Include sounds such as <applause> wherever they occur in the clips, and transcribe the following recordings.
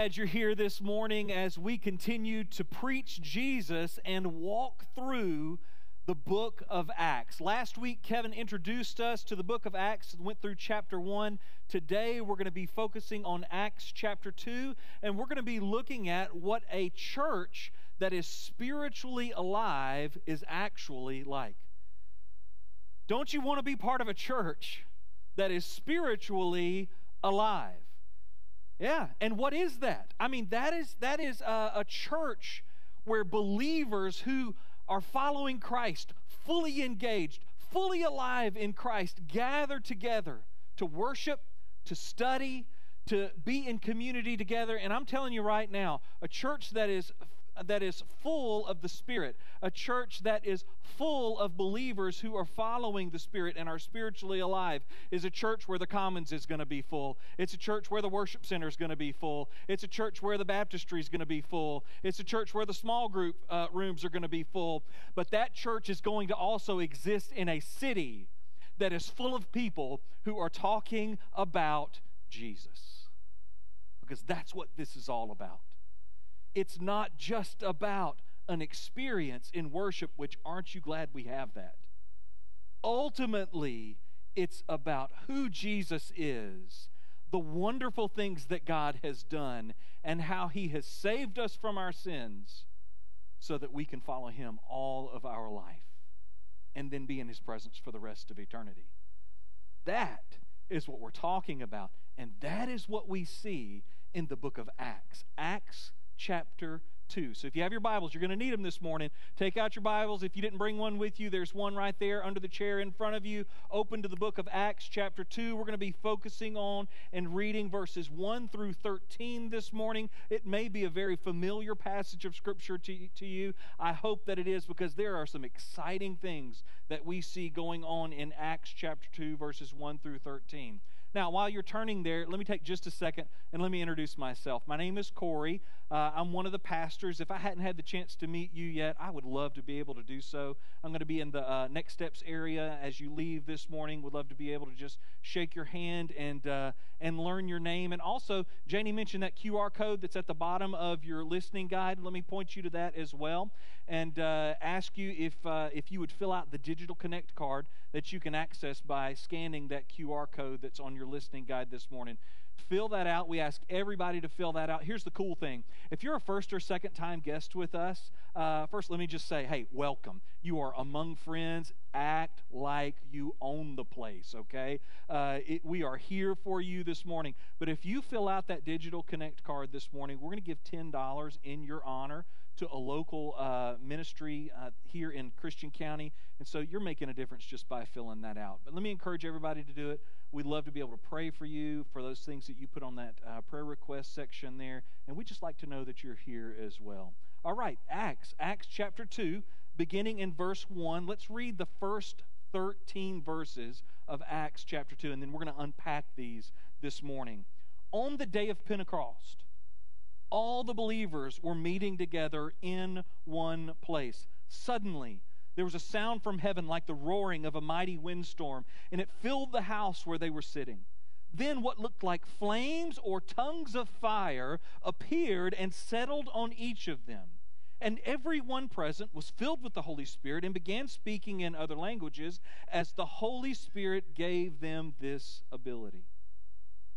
Glad you're here this morning as we continue to preach Jesus and walk through the book of Acts. Last week, Kevin introduced us to the book of Acts and went through chapter 1. Today, we're going to be focusing on Acts chapter 2, and we're going to be looking at what a church that is spiritually alive is actually like. Don't you want to be part of a church that is spiritually alive? Yeah, and what is that? I mean, that is that is a, a church where believers who are following Christ, fully engaged, fully alive in Christ, gather together to worship, to study, to be in community together. And I'm telling you right now, a church that is that is full of the Spirit, a church that is full of believers who are following the Spirit and are spiritually alive, is a church where the Commons is going to be full. It's a church where the worship center is going to be full. It's a church where the baptistry is going to be full. It's a church where the small group uh, rooms are going to be full. But that church is going to also exist in a city that is full of people who are talking about Jesus. Because that's what this is all about. It's not just about an experience in worship, which aren't you glad we have that? Ultimately, it's about who Jesus is, the wonderful things that God has done, and how He has saved us from our sins so that we can follow Him all of our life and then be in His presence for the rest of eternity. That is what we're talking about, and that is what we see in the book of Acts. Acts chapter 2. So if you have your Bibles, you're going to need them this morning. Take out your Bibles. If you didn't bring one with you, there's one right there under the chair in front of you. Open to the book of Acts, chapter 2. We're going to be focusing on and reading verses 1 through 13 this morning. It may be a very familiar passage of Scripture to, to you. I hope that it is because there are some exciting things that we see going on in Acts, chapter 2, verses 1 through 13. Now, while you're turning there, let me take just a second and let me introduce myself. My name is Corey. Uh, I'm one of the pastors. If I hadn't had the chance to meet you yet, I would love to be able to do so. I'm going to be in the uh, Next Steps area as you leave this morning. Would love to be able to just shake your hand and uh, and learn your name. And also, Janie mentioned that QR code that's at the bottom of your listening guide. Let me point you to that as well, and uh, ask you if uh, if you would fill out the digital connect card that you can access by scanning that QR code that's on your listening guide this morning. Fill that out. We ask everybody to fill that out. Here's the cool thing if you're a first or second time guest with us, uh, first let me just say, hey, welcome. You are among friends. Act like you own the place, okay? Uh, it, we are here for you this morning. But if you fill out that digital connect card this morning, we're going to give $10 in your honor to a local uh, ministry uh, here in Christian County. And so you're making a difference just by filling that out. But let me encourage everybody to do it. We'd love to be able to pray for you for those things that you put on that uh, prayer request section there. And we'd just like to know that you're here as well. All right, Acts, Acts chapter 2, beginning in verse 1. Let's read the first 13 verses of Acts chapter 2, and then we're going to unpack these this morning. On the day of Pentecost, all the believers were meeting together in one place. Suddenly, there was a sound from heaven like the roaring of a mighty windstorm, and it filled the house where they were sitting. Then what looked like flames or tongues of fire appeared and settled on each of them. And every one present was filled with the Holy Spirit and began speaking in other languages as the Holy Spirit gave them this ability.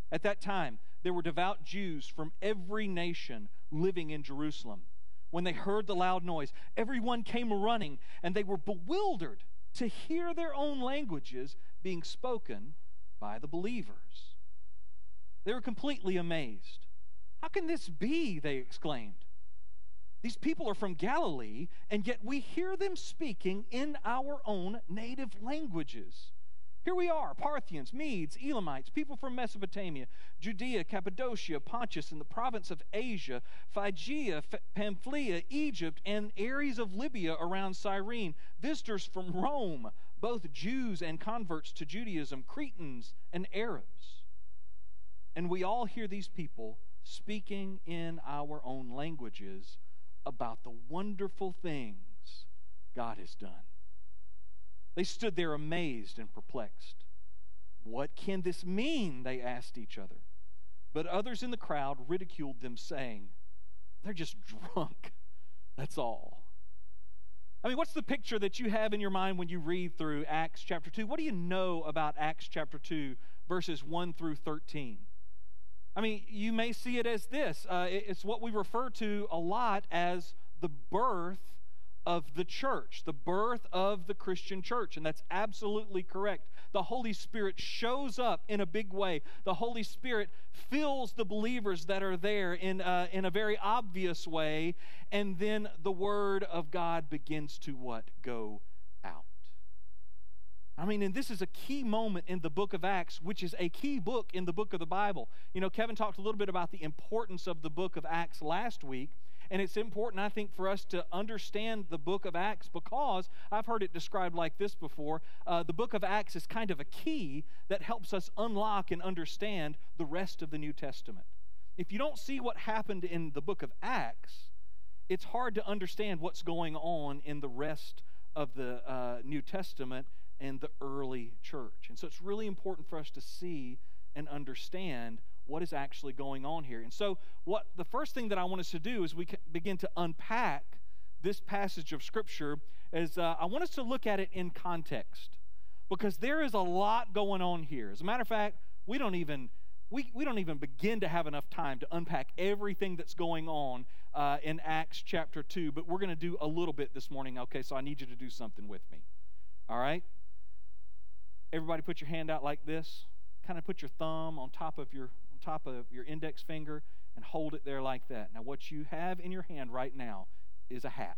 At that time, there were devout Jews from every nation living in Jerusalem. When they heard the loud noise, everyone came running, and they were bewildered to hear their own languages being spoken by the believers. They were completely amazed. How can this be? They exclaimed. These people are from Galilee, and yet we hear them speaking in our own native languages. Here we are Parthians, Medes, Elamites, people from Mesopotamia, Judea, Cappadocia, Pontus, and the province of Asia, Phrygia, Pamphylia, Egypt, and areas of Libya around Cyrene, visitors from Rome, both Jews and converts to Judaism, Cretans and Arabs. And we all hear these people speaking in our own languages about the wonderful things God has done. They stood there amazed and perplexed. What can this mean? They asked each other. But others in the crowd ridiculed them, saying, They're just drunk. That's all. I mean, what's the picture that you have in your mind when you read through Acts chapter 2? What do you know about Acts chapter 2, verses 1 through 13? I mean, you may see it as this uh, it's what we refer to a lot as the birth of the church, the birth of the Christian church. And that's absolutely correct. The Holy Spirit shows up in a big way. The Holy Spirit fills the believers that are there in, uh, in a very obvious way. And then the Word of God begins to what? Go out. I mean, and this is a key moment in the book of Acts, which is a key book in the book of the Bible. You know, Kevin talked a little bit about the importance of the book of Acts last week. And it's important, I think, for us to understand the book of Acts because I've heard it described like this before. Uh, the book of Acts is kind of a key that helps us unlock and understand the rest of the New Testament. If you don't see what happened in the book of Acts, it's hard to understand what's going on in the rest of the uh, New Testament and the early church. And so it's really important for us to see and understand what is actually going on here. And so, what the first thing that I want us to do is we begin to unpack this passage of Scripture is uh, I want us to look at it in context because there is a lot going on here. As a matter of fact, we don't even we, we don't even begin to have enough time to unpack everything that's going on uh, in Acts chapter 2, but we're going to do a little bit this morning. Okay, so I need you to do something with me. All right? Everybody put your hand out like this. Kind of put your thumb on top of your top of your index finger and hold it there like that. Now, what you have in your hand right now is a hat.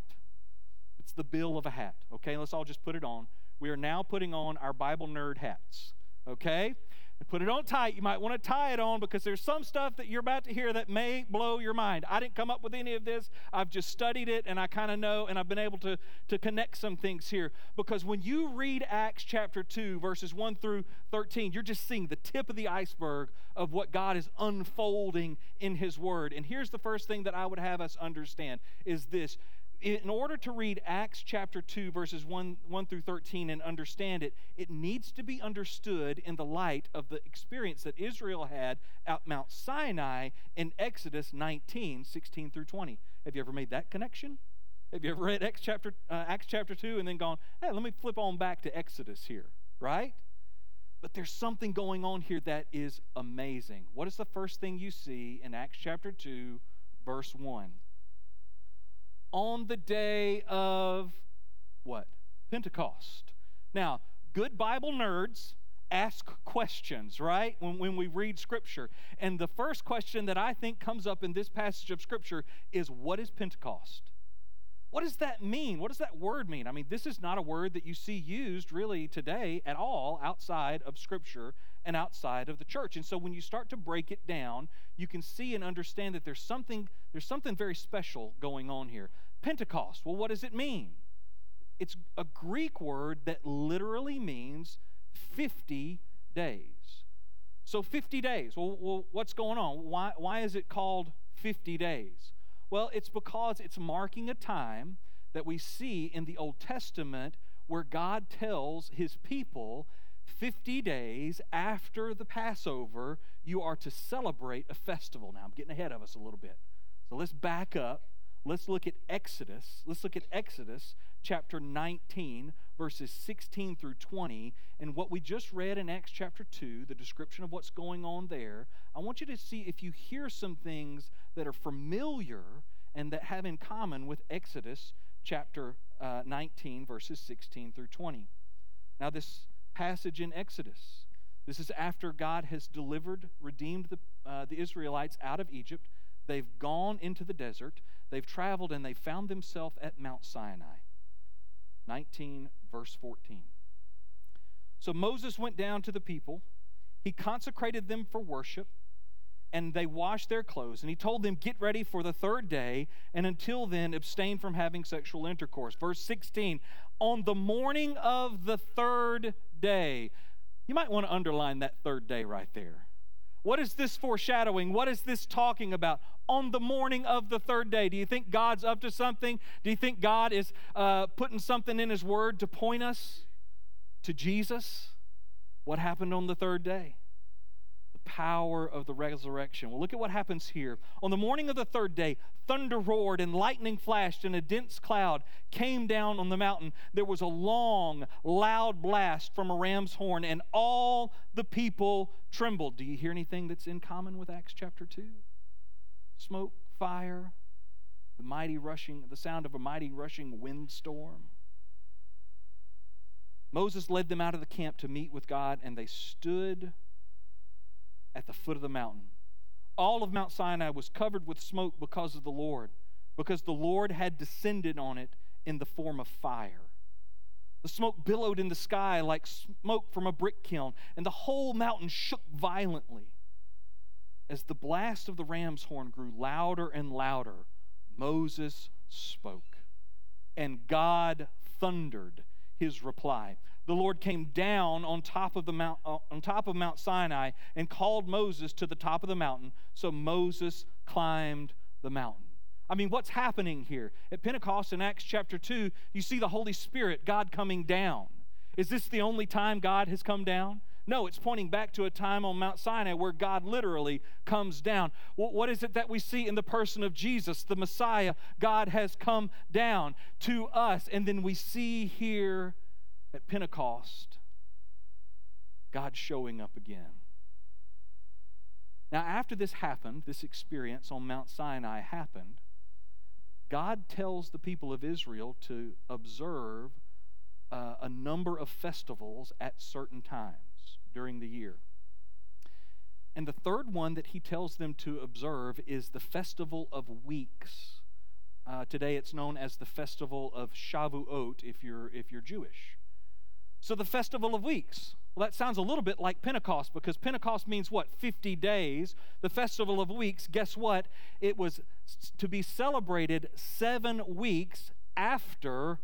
It's the bill of a hat. Okay, let's all just put it on. We are now putting on our Bible nerd hats. Okay? Put it on tight. You might want to tie it on because there's some stuff that you're about to hear that may blow your mind. I didn't come up with any of this. I've just studied it and I kind of know and I've been able to, to connect some things here. Because when you read Acts chapter 2, verses 1 through 13, you're just seeing the tip of the iceberg of what God is unfolding in His Word. And here's the first thing that I would have us understand is this in order to read Acts chapter 2, verses 1, 1 through 13 and understand it, it needs to be understood in the light of the experience that Israel had at Mount Sinai in Exodus 19, 16 through 20. Have you ever made that connection? Have you ever read Acts chapter, uh, Acts chapter 2 and then gone, hey, let me flip on back to Exodus here, right? But there's something going on here that is amazing. What is the first thing you see in Acts chapter 2, verse 1? On the day of what? Pentecost. Now, good Bible nerds ask questions, right? When, when we read Scripture. And the first question that I think comes up in this passage of Scripture is what is Pentecost? What does that mean? What does that word mean? I mean, this is not a word that you see used really today at all outside of Scripture and outside of the church. And so when you start to break it down, you can see and understand that there's something, there's something very special going on here. Pentecost. Well, what does it mean? It's a Greek word that literally means 50 days. So 50 days. Well, well, what's going on? Why, why is it called 50 days? Well, it's because it's marking a time that we see in the Old Testament where God tells his people 50 days after the Passover, you are to celebrate a festival. Now, I'm getting ahead of us a little bit. So let's back up let's look at Exodus. Let's look at Exodus chapter 19, verses 16 through 20. And what we just read in Acts chapter 2, the description of what's going on there, I want you to see if you hear some things that are familiar and that have in common with Exodus chapter uh, 19, verses 16 through 20. Now, this passage in Exodus, this is after God has delivered, redeemed the, uh, the Israelites out of Egypt. They've gone into the desert. They've traveled and they found themselves at Mount Sinai. 19, verse 14. So Moses went down to the people. He consecrated them for worship, and they washed their clothes. And he told them, Get ready for the third day, and until then, abstain from having sexual intercourse. Verse 16 On the morning of the third day, you might want to underline that third day right there. What is this foreshadowing? What is this talking about? On the morning of the third day, do you think God's up to something? Do you think God is uh, putting something in His Word to point us to Jesus? What happened on the third day? Power of the resurrection. Well, look at what happens here. On the morning of the third day, thunder roared and lightning flashed, and a dense cloud came down on the mountain. There was a long, loud blast from a ram's horn, and all the people trembled. Do you hear anything that's in common with Acts chapter 2? Smoke, fire, the mighty rushing, the sound of a mighty rushing windstorm. Moses led them out of the camp to meet with God, and they stood at the foot of the mountain. All of Mount Sinai was covered with smoke because of the Lord, because the Lord had descended on it in the form of fire. The smoke billowed in the sky like smoke from a brick kiln, and the whole mountain shook violently. As the blast of the ram's horn grew louder and louder, Moses spoke, and God thundered his reply the Lord came down on top of the mount uh, on top of Mount Sinai and called Moses to the top of the mountain. So Moses climbed the mountain. I mean, what's happening here? At Pentecost in Acts chapter 2, you see the Holy Spirit, God coming down. Is this the only time God has come down? No, it's pointing back to a time on Mount Sinai where God literally comes down. what is it that we see in the person of Jesus, the Messiah? God has come down to us. And then we see here at Pentecost, God showing up again. Now, after this happened, this experience on Mount Sinai happened, God tells the people of Israel to observe uh, a number of festivals at certain times during the year. And the third one that he tells them to observe is the Festival of Weeks. Uh, today it's known as the Festival of Shavuot if you're, if you're Jewish. So the Festival of Weeks. Well, that sounds a little bit like Pentecost because Pentecost means what? 50 days. The Festival of Weeks, guess what? It was to be celebrated seven weeks after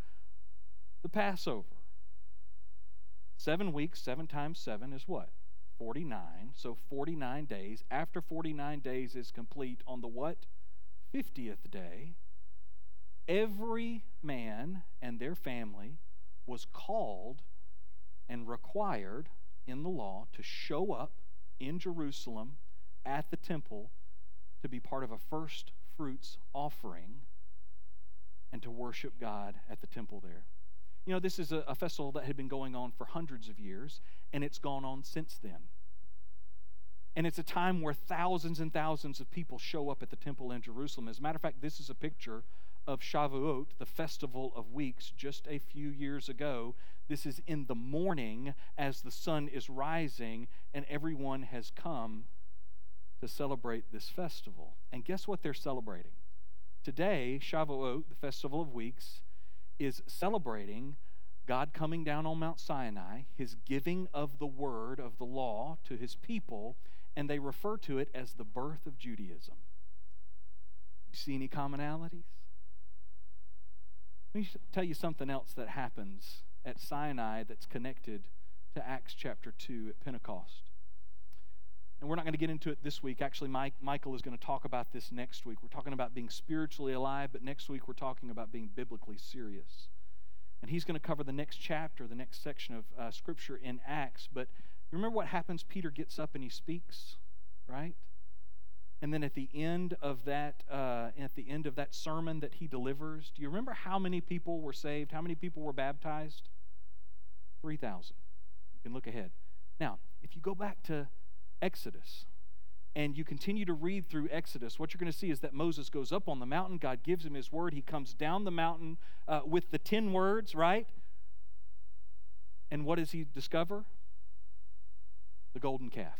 the Passover. Seven weeks, seven times seven is what? 49. So 49 days. After 49 days is complete on the what? 50th day. Every man and their family was called and required in the law to show up in Jerusalem at the temple to be part of a first fruits offering and to worship God at the temple there. You know, this is a, a, festival that had been going on for hundreds of years, and it's gone on since then. And it's a time where thousands and thousands of people show up at the temple in Jerusalem. As a matter of fact, this is a picture of Shavuot, the festival of weeks, just a few years ago. This is in the morning as the sun is rising, and everyone has come to celebrate this festival. And guess what they're celebrating? Today, Shavuot, the festival of weeks, is celebrating God coming down on Mount Sinai, his giving of the word of the law to his people, and they refer to it as the birth of Judaism. You see any commonalities? Let me tell you something else that happens at Sinai that's connected to Acts chapter 2 at Pentecost. And we're not going to get into it this week. Actually, Mike, Michael is going to talk about this next week. We're talking about being spiritually alive, but next week we're talking about being biblically serious. And he's going to cover the next chapter, the next section of uh, Scripture in Acts. But remember what happens? Peter gets up and he speaks, right? And then at the end of that, uh, at the end of that sermon that he delivers, do you remember how many people were saved? How many people were baptized? Three thousand. You can look ahead. Now, if you go back to Exodus and you continue to read through Exodus, what you're going to see is that Moses goes up on the mountain. God gives him his word. He comes down the mountain uh, with the ten words, right? And what does he discover? The golden calf.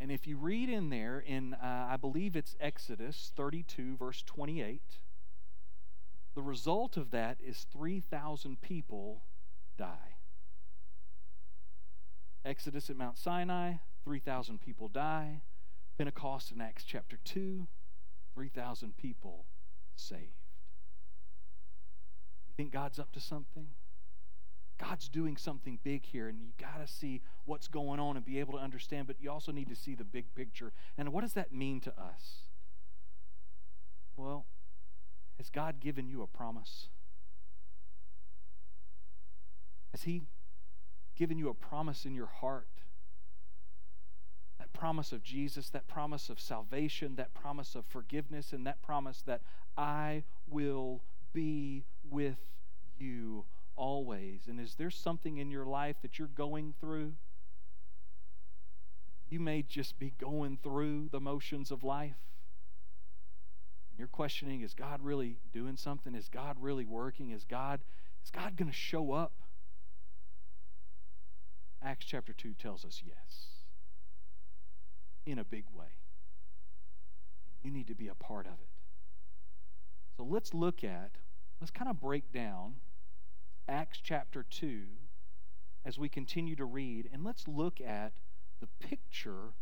And if you read in there, in uh, I believe it's Exodus 32, verse 28, the result of that is 3,000 people die. Exodus at Mount Sinai, 3,000 people die. Pentecost in Acts chapter 2, 3,000 people saved. You think God's up to something? God's doing something big here, and you got to see what's going on and be able to understand, but you also need to see the big picture. And what does that mean to us? Well, has God given you a promise? Has He given you a promise in your heart that promise of Jesus, that promise of salvation, that promise of forgiveness, and that promise that I will be with you always. And is there something in your life that you're going through? You may just be going through the motions of life. And you're questioning, is God really doing something? Is God really working? Is God is God going to show up? Acts chapter 2 tells us yes. In a big way. And you need to be a part of it. So let's look at, let's kind of break down Acts chapter 2 as we continue to read, and let's look at the picture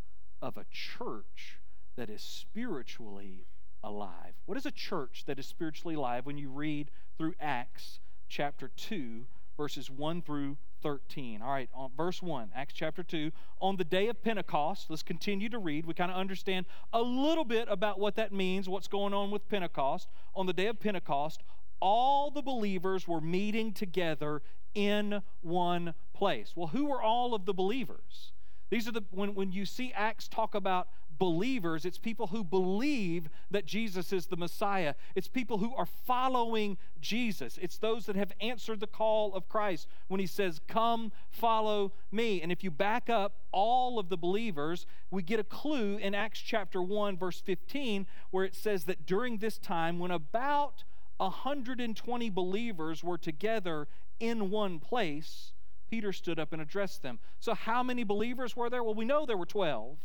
of a church that is spiritually alive. What is a church that is spiritually alive when you read through Acts chapter 2, verses 1 through 13. All right, on verse 1, Acts chapter 2. On the day of Pentecost, let's continue to read. We kind of understand a little bit about what that means, what's going on with Pentecost. On the day of Pentecost, all the believers were meeting together in one place. Well, who were all of the believers? These are the when, when you see Acts talk about believers, it's people who believe that Jesus is the Messiah. It's people who are following Jesus. It's those that have answered the call of Christ when he says, Come, follow me. And if you back up all of the believers, we get a clue in Acts chapter 1, verse 15, where it says that during this time, when about 120 believers were together in one place, Peter stood up and addressed them. So, how many believers were there? Well, we know there were 12.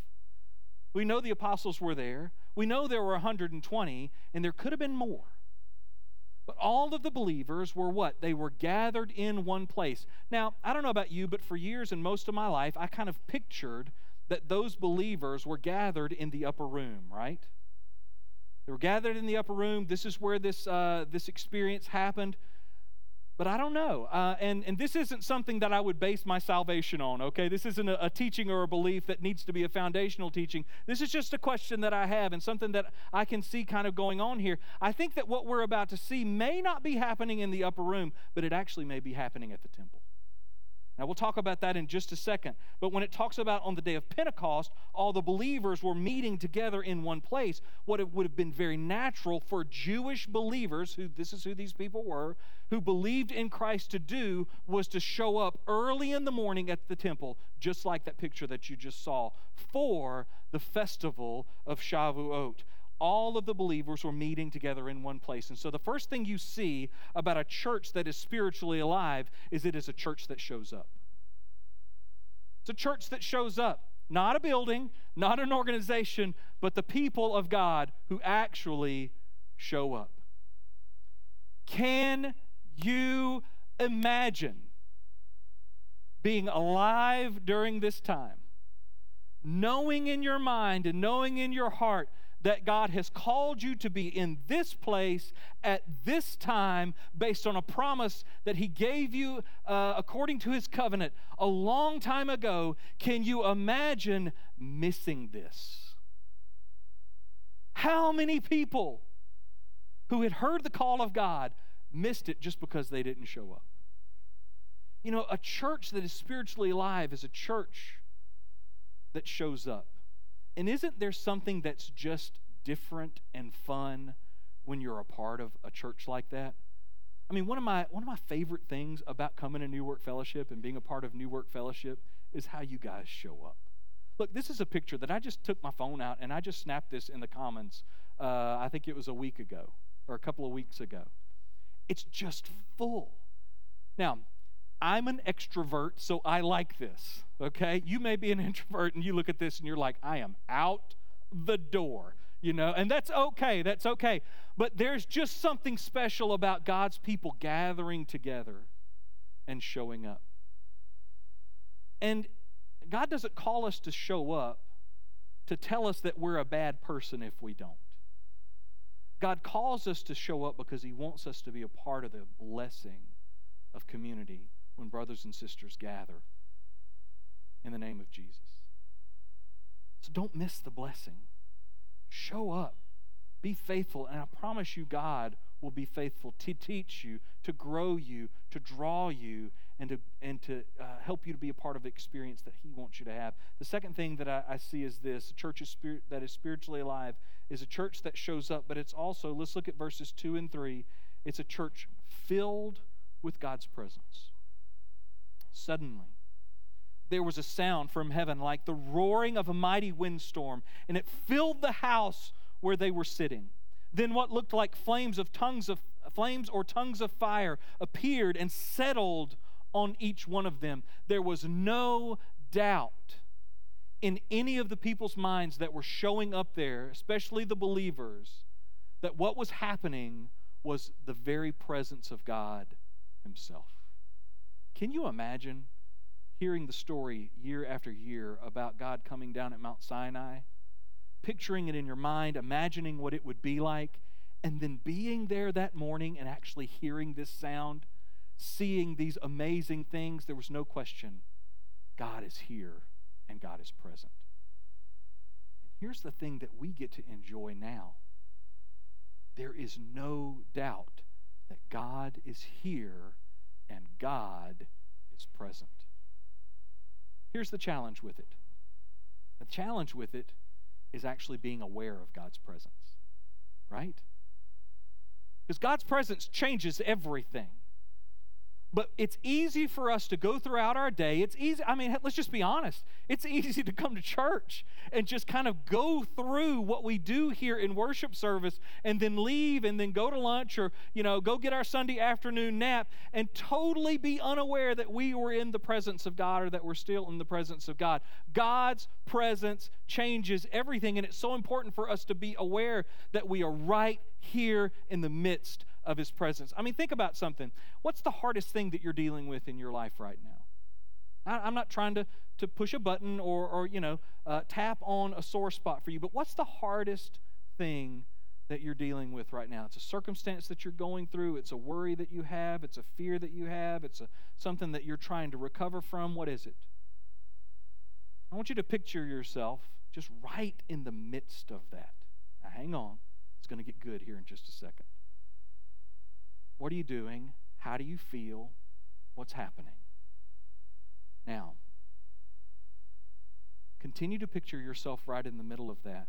We know the apostles were there. We know there were 120, and there could have been more. But all of the believers were what? They were gathered in one place. Now, I don't know about you, but for years and most of my life, I kind of pictured that those believers were gathered in the upper room, right? They were gathered in the upper room. This is where this, uh, this experience happened. But I don't know. Uh, and, and this isn't something that I would base my salvation on, okay? This isn't a, a, teaching or a belief that needs to be a foundational teaching. This is just a question that I have and something that I can see kind of going on here. I think that what we're about to see may not be happening in the upper room, but it actually may be happening at the temple. Now, we'll talk about that in just a second. But when it talks about on the day of Pentecost, all the believers were meeting together in one place, what it would have been very natural for Jewish believers, who this is who these people were, who believed in Christ to do, was to show up early in the morning at the temple, just like that picture that you just saw, for the festival of Shavuot all of the believers were meeting together in one place. And so the first thing you see about a church that is spiritually alive is it is a church that shows up. It's a church that shows up, not a building, not an organization, but the people of God who actually show up. Can you imagine being alive during this time? Knowing in your mind and knowing in your heart that God has called you to be in this place at this time based on a promise that He gave you uh, according to His covenant a long time ago. Can you imagine missing this? How many people who had heard the call of God missed it just because they didn't show up? You know, a church that is spiritually alive is a church that shows up. And isn't there something that's just different and fun when you're a part of a church like that? I mean, one of my one of my favorite things about coming to New Work Fellowship and being a part of New Work Fellowship is how you guys show up. Look, this is a picture that I just took my phone out and I just snapped this in the Commons. Uh, I think it was a week ago or a couple of weeks ago. It's just full. Now, I'm an extrovert, so I like this, okay? You may be an <laughs> introvert and you look at this and you're like, I am out the door, you know, and that's okay, that's okay. But there's just something special about God's people gathering together and showing up. And God doesn't call us to show up to tell us that we're a bad person if we don't. God calls us to show up because He wants us to be a part of the blessing of community when brothers and sisters gather in the name of Jesus. So don't miss the blessing. Show up. Be faithful. And I promise you, God will be faithful to teach you, to grow you, to draw you, and to, and to uh, help you to be a part of the experience that He wants you to have. The second thing that I, I see is this a church is spirit, that is spiritually alive is a church that shows up, but it's also, let's look at verses 2 and 3. It's a church filled with God's presence. Suddenly, there was a sound from heaven like the roaring of a mighty windstorm, and it filled the house where they were sitting. Then what looked like flames of tongues of flames or tongues of fire appeared and settled on each one of them. There was no doubt in any of the people's minds that were showing up there, especially the believers, that what was happening was the very presence of God Himself. Can you imagine hearing the story year after year about God coming down at Mount Sinai? picturing it in your mind, imagining what it would be like, and then being there that morning and actually hearing this sound, seeing these amazing things, there was no question God is here and God is present. And here's the thing that we get to enjoy now there is no doubt that God is here and God is present. Here's the challenge with it the challenge with it is actually being aware of God's presence, right? Because God's presence changes everything. But it's easy for us to go throughout our day. It's easy, I mean, let's just be honest. It's <laughs> easy to come to church and just kind of go through what we do here in worship service and then leave and then go to lunch or, you know, go get our Sunday afternoon nap and totally be unaware that we were in the presence of God or that we're still in the presence of God. God's presence changes everything, and it's so important for us to be aware that we are right here in the midst of his presence. I mean, think about something. What's the hardest thing that you're dealing with in your life right now? I, am not trying to, to push a button or, or you know, uh, tap on a sore spot for you, but what's the hardest thing that you're dealing with right now? It's a circumstance that you're going through, it's a worry that you have, it's a fear that you have, it's a, something that you're trying to recover from. What is it? I want you to picture yourself just right in the midst of that. Now, hang on. It's going to get good here in just a second. What are you doing? How do you feel? What's happening? Now, continue to picture yourself right in the middle of that,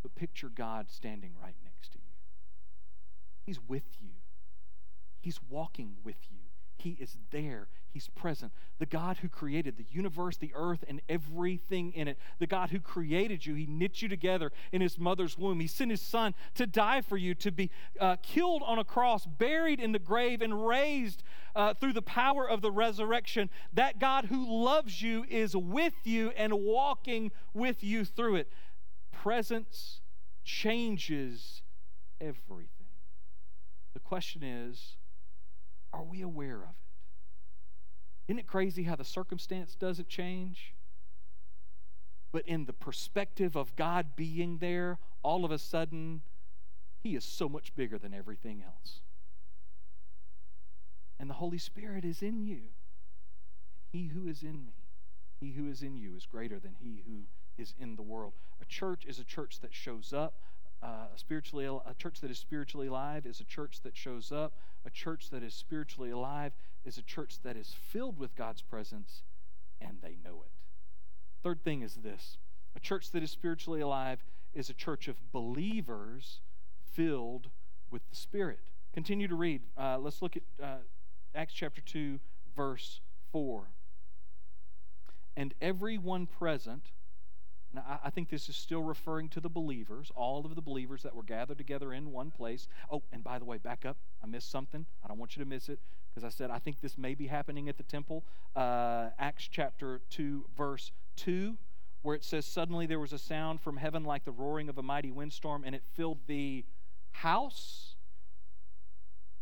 but picture God standing right next to you. He's with you, He's walking with you. He is there. He's present. The God who created the universe, the earth, and everything in it. The God who created you. He knit you together in his mother's womb. He sent his son to die for you, to be uh, killed on a cross, buried in the grave, and raised uh, through the power of the resurrection. That God who loves you is with you and walking with you through it. Presence changes everything. The question is, are we aware of it? Isn't it crazy how the circumstance doesn't change? But in the perspective of God being there, all of a sudden, He is so much bigger than everything else. And the Holy Spirit is in you. And He who is in me, He who is in you, is greater than He who is in the world. A church is a church that shows up uh, spiritually a church that is spiritually alive is a church that shows up. A church that is spiritually alive is a church that is filled with God's presence and they know it. Third thing is this a church that is spiritually alive is a church of believers filled with the Spirit. Continue to read. Uh, let's look at uh, Acts chapter 2, verse 4. And everyone present and I, I, think this is still referring to the believers, all of the believers that were gathered together in one place. Oh, and by the way, back up. I missed something. I don't want you to miss it because I said I think this may be happening at the temple. Uh, Acts chapter 2, verse 2, where it says, Suddenly there was a sound from heaven like the roaring of a mighty windstorm, and it filled the house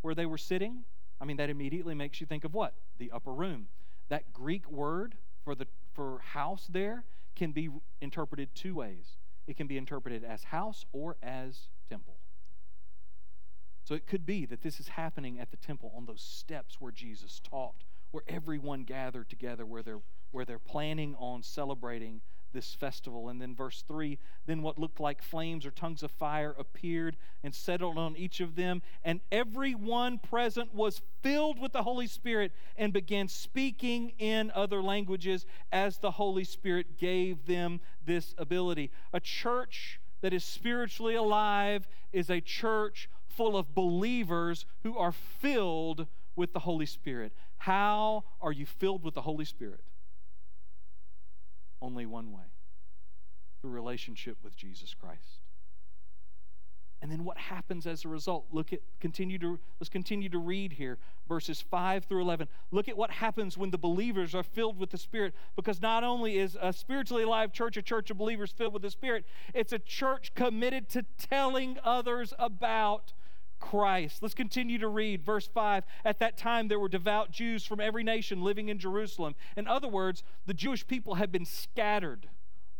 where they were sitting. I mean, that immediately makes you think of what? The upper room. That Greek word for the for house there can be interpreted two ways it can be interpreted as house or as temple. So it could be that this is happening at the temple on those steps where Jesus taught, where everyone gathered together, where they're, where they're planning on celebrating this festival. And then, verse 3 then what looked like flames or tongues of fire appeared and settled on each of them, and everyone present was filled with the Holy Spirit and began speaking in other languages as the Holy Spirit gave them this ability. A church that is spiritually alive is a church full of believers who are filled with the Holy Spirit. How are you filled with the Holy Spirit? only one way through relationship with Jesus Christ. And then what happens as a result? Look at continue to let's continue to read here verses 5 through 11. Look at what happens when the believers are filled with the Spirit because not only is a spiritually alive church a church of believers filled with the Spirit, it's a church committed to telling others about Christ. Let's continue to read verse 5. At that time, there were devout Jews from every nation living in Jerusalem. In other words, the Jewish people had been scattered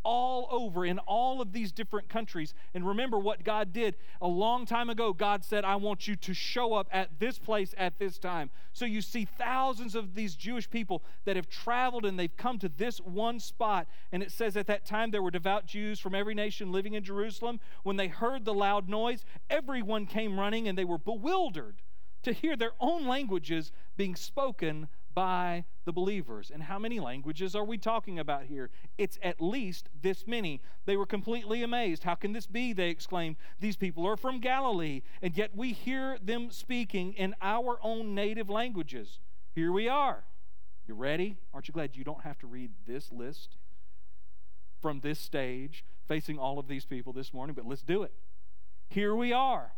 all over in all of these different countries. And remember what God did a long time ago. God said, I want you to show up at this place at this time. So you see thousands of these Jewish people that have traveled and they've come to this one spot. And it says at that time there were devout Jews from every nation living in Jerusalem. When they heard the loud noise, everyone came running and they were bewildered to hear their own languages being spoken by the believers. And how many languages are we talking about here? It's at least this many. They were completely amazed. How can this be? They exclaimed. These people are from Galilee, and yet we hear them speaking in our own native languages. Here we are. You ready? Aren't you glad you don't have to read this list from this stage facing all of these people this morning? But let's do it. Here we are.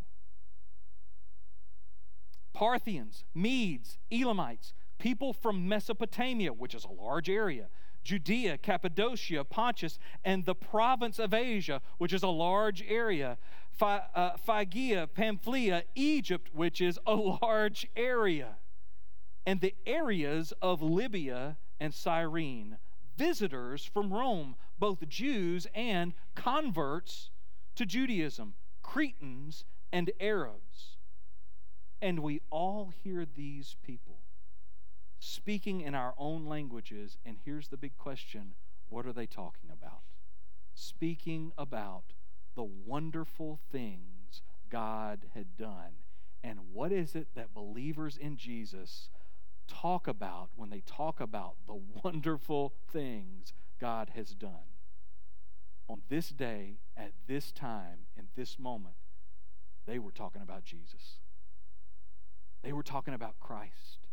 Parthians, Medes, Elamites, people from Mesopotamia, which is a large area, Judea, Cappadocia, Pontus, and the province of Asia, which is a large area, uh, Phrygia, Pamphylia, Egypt, which is a <laughs> large area, and the areas of Libya and Cyrene, visitors from Rome, both Jews and converts to Judaism, Cretans and Arabs. And we all hear these people speaking in our own languages. And here's the big question what are they talking about? Speaking about the wonderful things God had done. And what is it that believers in Jesus talk about when they talk about the <laughs> wonderful things God has done? On this day, at this time, in this moment, they were talking about Jesus. They were talking about Christ.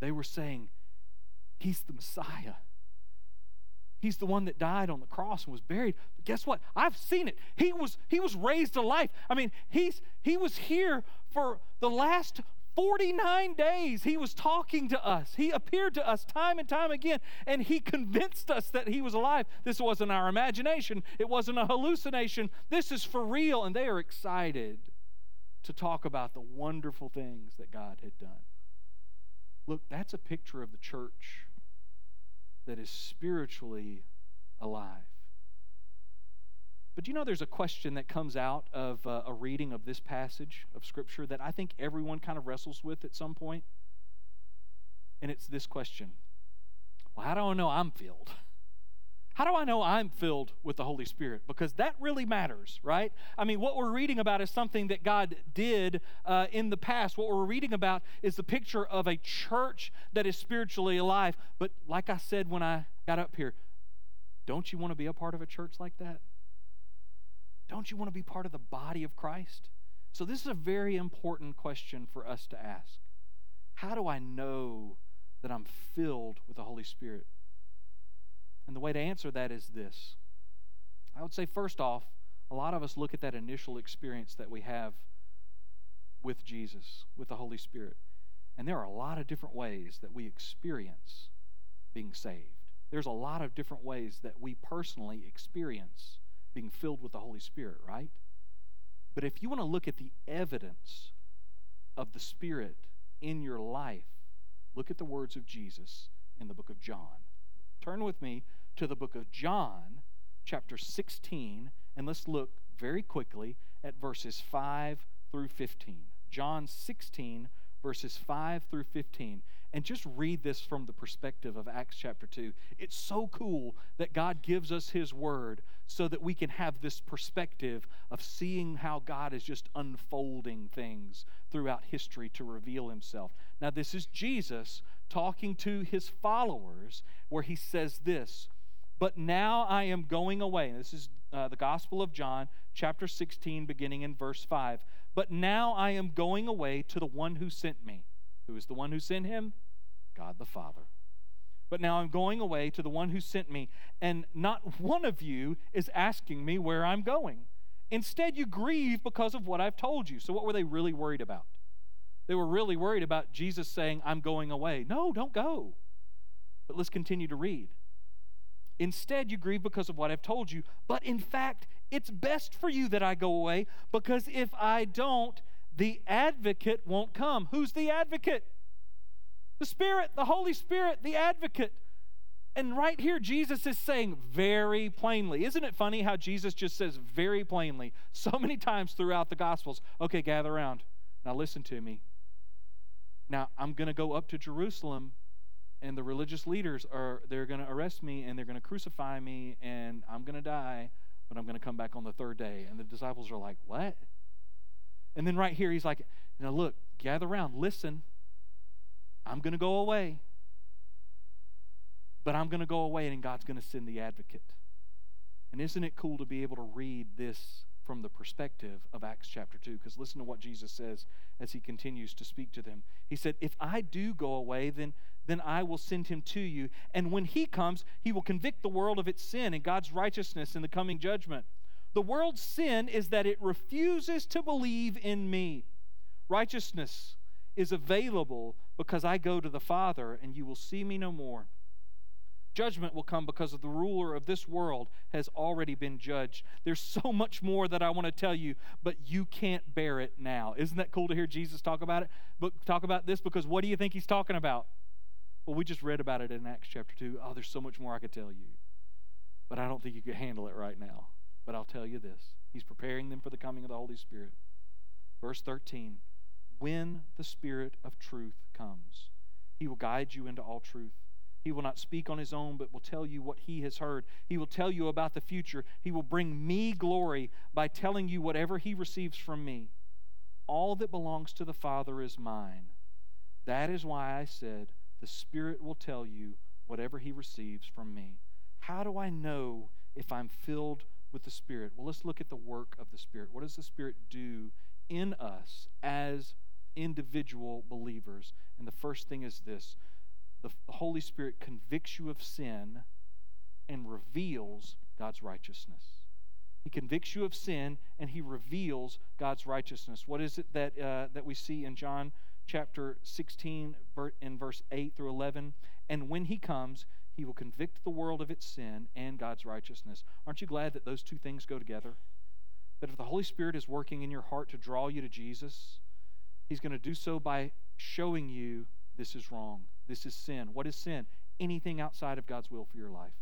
They were saying, He's the Messiah. He's the one that died on the cross and was buried. But guess what? I've seen it. He was he was raised to life. I mean, he's he was here for the last 49 days. He was talking to us. He appeared to us time and time again, and he convinced us that he was alive. This wasn't our imagination. It wasn't a hallucination. This is for real, and they are excited to talk about the wonderful things that God had done. Look, that's a picture of the church that is spiritually alive. But you know, there's a question that comes out of uh, a reading of this passage of Scripture that I think everyone kind of wrestles with at some point. And it's this question Well, I know I'm filled? <laughs> How do I know I'm filled with the Holy Spirit? Because that really matters, right? I mean, what we're reading about is something that God did uh, in the past. What we're reading about is the picture of a church that is spiritually alive. But like I said when I got up here, don't you want to be a part of a church like that? Don't you want to be part of the body of Christ? So, this is a very important question for us to ask. How do I know that I'm filled with the Holy Spirit? And the way to answer that is this I would say, first off, a lot of us look at that initial experience that we have with Jesus, with the Holy Spirit. And there are a lot of different ways that we experience being saved. There's a lot of different ways that we personally experience being filled with the Holy Spirit, right? But if you want to look at the evidence of the Spirit in your life, look at the words of Jesus in the book of John. Turn with me to the book of John, chapter 16, and let's look very quickly at verses 5 through 15. John 16, verses 5 through 15, and just read this from the perspective of Acts chapter 2. It's so cool that God gives us His Word so that we can have this perspective of seeing how God is just unfolding things throughout history to reveal Himself. Now, this is Jesus talking to His followers, where He says this. But now I am going away. This is uh, the Gospel of John, chapter 16, beginning in verse 5. But now I am going away to the one who sent me. Who is the one who sent him? God the Father. But now I'm going away to the one who sent me, and not one of you is asking me where I'm going. Instead, you grieve because of what I've told you. So, what were they really worried about? They were really worried about Jesus saying, I'm going away. No, don't go. But let's continue to read. Instead, you grieve because of what I've told you. But in fact, it's best for you that I go away because if I don't, the advocate won't come. Who's the advocate? The Spirit, the Holy Spirit, the advocate. And right here, Jesus is saying very plainly. Isn't it funny how Jesus just says very plainly so many times throughout the Gospels? Okay, gather around. Now listen to me. Now, I'm going to go up to Jerusalem and the religious leaders are they're going to arrest me and they're going to crucify me and I'm going to die, but I'm going to come back on the third day. And the disciples are like, "What?" And then right here he's like, "Now look, gather around, listen. I'm going to go away. But I'm going to go away and God's going to send the advocate." And isn't it cool to be able to read this from the perspective of Acts chapter 2. Because listen to what Jesus says as he continues to speak to them. He said, If I do go away, then, then I will send him to you. And when he comes, he will convict the world of its sin and God's righteousness in the coming judgment. The world's sin is that it refuses to believe in me. Righteousness is available because I go to the Father, and you will see me no more. Judgment will come because of the ruler of this world has already been judged. There's so much more that I want to tell you, but you can't bear it now. Isn't that cool to hear Jesus talk about it? But talk about this because what do you think he's talking about? Well, we just read about it in Acts chapter 2. Oh, there's so much more I could tell you. But I don't think you could handle it right now. But I'll tell you this He's preparing them for the coming of the Holy Spirit. Verse 13 When the Spirit of truth comes, He will guide you into all truth. He will not speak on his own, but will tell you what he has heard. He will tell you about the future. He will bring me glory by telling you whatever he receives from me. All that belongs to the Father is mine. That is why I said, The Spirit will tell you whatever he receives from me. How do I know if I'm filled with the Spirit? Well, let's look at the work of the Spirit. What does the Spirit do in us as individual believers? And the first thing is this the Holy Spirit convicts you of sin and reveals God's righteousness. He convicts you of sin and he reveals God's righteousness. What is it that, uh, that we see in John chapter 16, in verse 8 through 11? And when he comes, he will convict the world of its sin and God's righteousness. Aren't you glad that those two things go together? That if the Holy Spirit is working in your heart to draw you to Jesus, he's going to do so by showing you this is wrong. This is sin. What is sin? Anything outside of God's will for your life.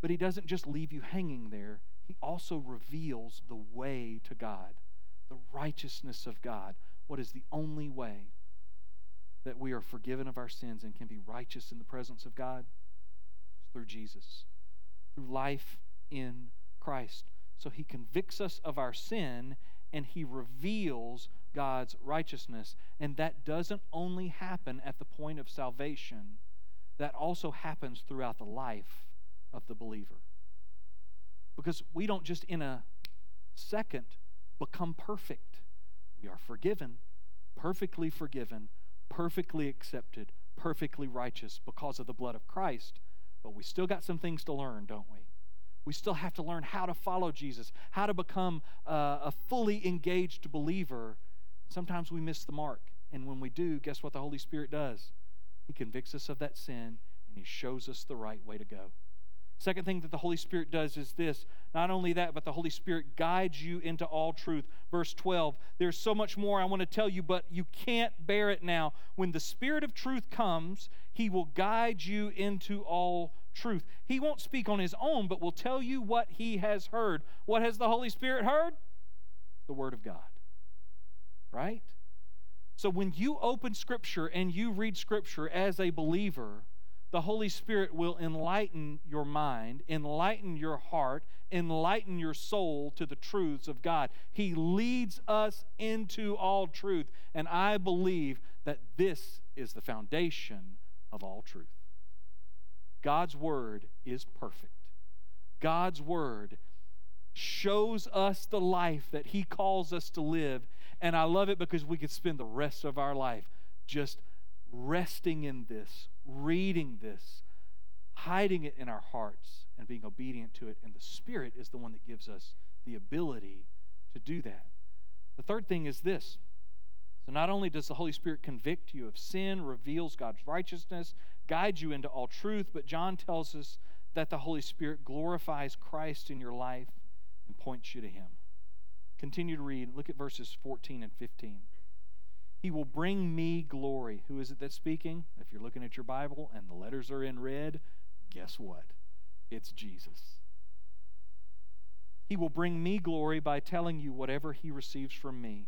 But He doesn't just leave you hanging there, He also reveals the way to God, the righteousness of God. What is the only way that we are forgiven of our sins and can be righteous in the presence of God? It's through Jesus, through life in Christ. So He convicts us of our sin and He reveals God's righteousness. And that doesn't only happen at the point of salvation, that also happens throughout the life of the believer. Because we don't just in a second become perfect. We are forgiven, perfectly forgiven, perfectly accepted, perfectly righteous because of the blood of Christ. But we still got some things to learn, don't we? We still have to learn how to follow Jesus, how to become uh, a fully engaged believer Sometimes we miss the mark. And when we do, guess what the Holy Spirit does? He convicts us of that sin and He shows us the right way to go. Second thing that the Holy Spirit does is this not only that, but the Holy Spirit guides you into all truth. Verse 12 there's so much more I want to tell you, but you can't bear it now. When the Spirit of truth comes, He will guide you into all truth. He won't speak on His own, but will tell you what He has heard. What has the Holy Spirit heard? The Word of God right? So when you open Scripture and you read Scripture as a believer, the Holy Spirit will enlighten your mind, enlighten your heart, enlighten your soul to the truths of God. He leads us into all truth. And I believe that this is the foundation of all truth. God's Word is perfect. God's Word shows us the life that He calls us to live. And I love it because we could spend the rest of our life just resting in this, reading this, hiding it in our hearts, and being obedient to it. And the Spirit is the one that gives us the ability to do that. The third thing is this. So, not only does the Holy Spirit convict you of sin, reveals God's righteousness, guides you into all truth, but John tells us that the Holy Spirit glorifies Christ in your life and points you to Him. Continue to read. Look at verses 14 and 15. He will bring me glory. Who is it that's speaking? If you're looking at your Bible and the letters are in red, guess what? It's Jesus. He will bring me glory by telling you whatever he receives from me.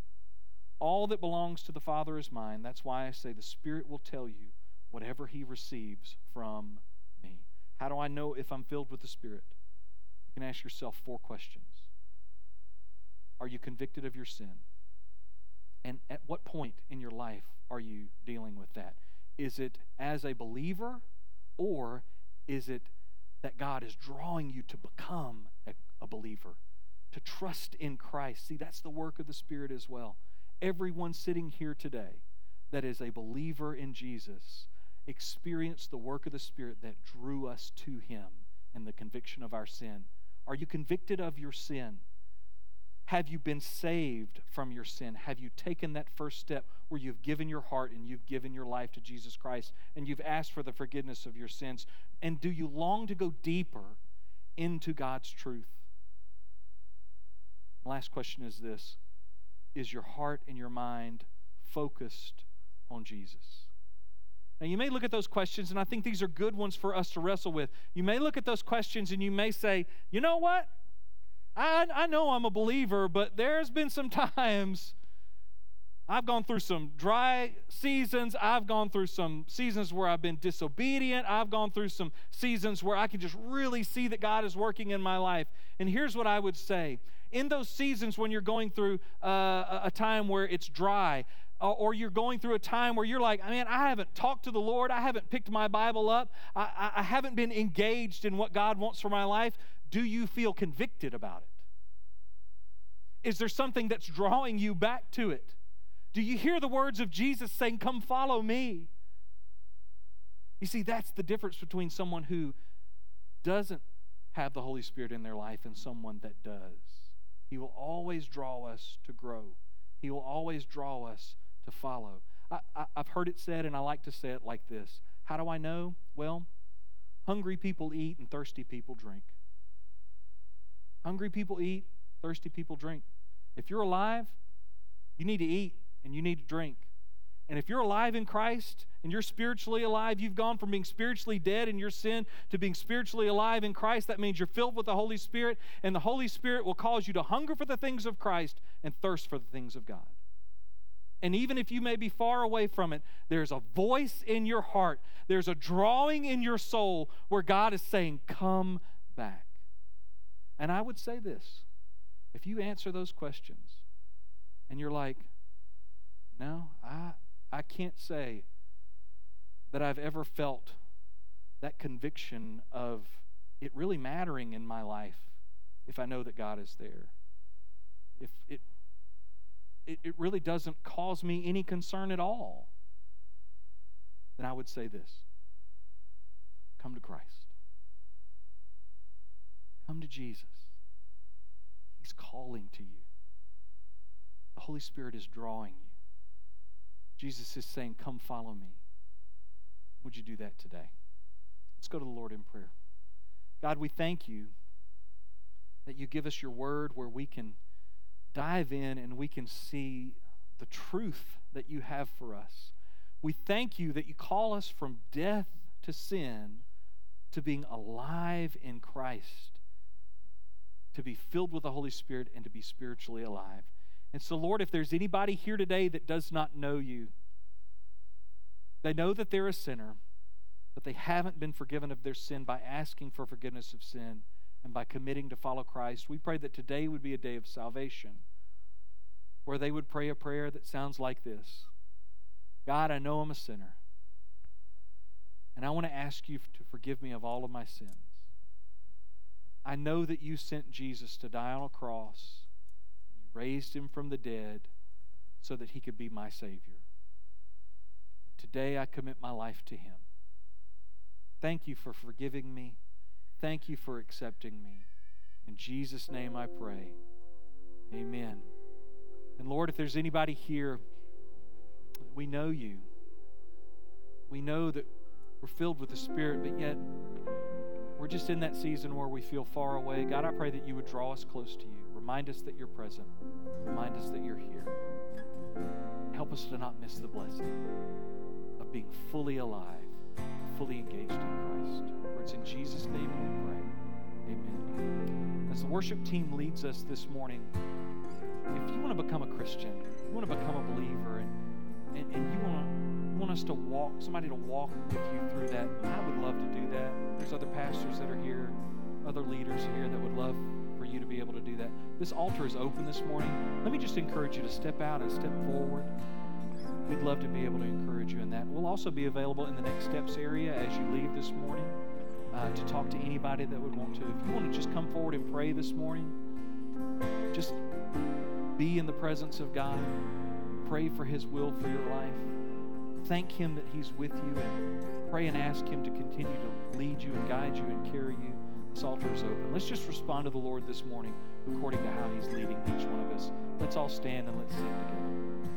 All that belongs to the Father is mine. That's why I say the Spirit will tell you whatever he receives from me. How do I know if I'm filled with the Spirit? You can ask yourself four questions Are you convicted of your sin? And at what point in your life are you dealing with that? Is it as a believer, or is it that God is drawing you to become a, a believer, to trust in Christ? See, that's the work of the Spirit as well. Everyone sitting here today that is a believer in Jesus experienced the work of the Spirit that drew us to Him and the conviction of our sin. Are you convicted of your sin? Have you been saved from your sin? Have you taken that first step where you've given your heart and you've given your life to Jesus Christ and you've asked for the forgiveness of your sins? And do you long to go deeper into God's truth? Last question is this Is your heart and your mind focused on Jesus? Now, you may look at those questions, and I think these are good ones for us to wrestle with. You may look at those questions and you may say, you know what? I, I know I'm a believer, but there's been some <laughs> times I've gone through some dry seasons. I've gone through some seasons where I've been disobedient. I've gone through some seasons where I can just really see that God is working in my life. And here's what I would say in those seasons when you're going through uh, a time where it's dry, or you're going through a time where you're like, man, I haven't talked to the Lord. I haven't picked my Bible up. I, I, haven't been engaged in what God wants for my life. Do you feel convicted about it? Is there something that's drawing you back to it? Do you hear the words of Jesus saying, Come follow me? You see, that's the difference between someone who doesn't have the Holy Spirit in their life and someone that does. He will always draw us to grow, He will always draw us to follow. I, have heard it said, and I like to say it like this How do I know? Well, hungry people eat and thirsty people drink. Hungry people eat, thirsty people drink. If you're alive, you need to eat and you need to drink. And if you're alive in Christ and you're spiritually alive, you've gone from being spiritually dead in your sin to being spiritually alive in Christ. That means you're filled with the Holy Spirit, and the Holy Spirit will cause you to hunger for the things of Christ and thirst for the things of God. And even if you may be far away from it, there's a voice in your heart, there's a drawing in your soul where God is saying, Come back. And I would say this if you answer those questions and you're like, no, I, I can't say that I've ever felt that conviction of it really mattering in my life if I know that God is there. If it, it, it really doesn't cause me any concern at all, then I would say this come to Christ. Come to Jesus. He's calling to you. The Holy Spirit is drawing you. Jesus is saying, Come follow me. Would you do that today? Let's go to the Lord in prayer. God, we thank you that you give us your word where we can dive in and we can see the truth that you have for us. We thank you that you call us from death to sin to being alive in Christ to be filled with the Holy Spirit and to be spiritually alive. And so, Lord, if there's anybody here today that does not know you, they know that they're a sinner, but they haven't been forgiven of their sin by asking for forgiveness of sin and by committing to follow Christ. We pray that today would be a day of salvation where they would pray a prayer that sounds like this God, I know I'm a sinner, and I want to ask you to forgive me of all of my sins. I know that you sent Jesus to die on a cross, and you raised him from the dead so that he could be my Savior. Today I commit my life to him. Thank you for forgiving me. Thank you for accepting me. In Jesus' name I pray. Amen. And Lord, if there's anybody here, we know you. We know that we're filled with the Spirit, but yet we're just in that season where we feel far away. God, I pray that you would draw us close to you. Remind us that you're present. Remind us that you're here. Help us to not miss the blessing of being fully alive, fully engaged in Christ. For it's in Jesus' name we pray. Amen. As the worship team leads us this morning, if you want to become a Christian, you want to become a believer, and, and, and you want to want us to walk, somebody to walk with you through that, I would love to do that. There's other pastors that are here, other leaders here that would love for you to be able to do that. This altar is open this morning. Let me just encourage you to step out and step forward. We'd love to be able to encourage you in that. We'll also be available in the next steps area as you leave this morning uh, to talk to anybody that would want to. If you want to just come forward and pray this morning, just be in the presence of God. Pray for His will for your life. Thank Him that He's with you and pray and ask Him to continue to lead you and guide you and carry you. This altar is open. Let's just respond to the Lord this morning according to how He's leading each one of us. Let's all stand and let's sing together.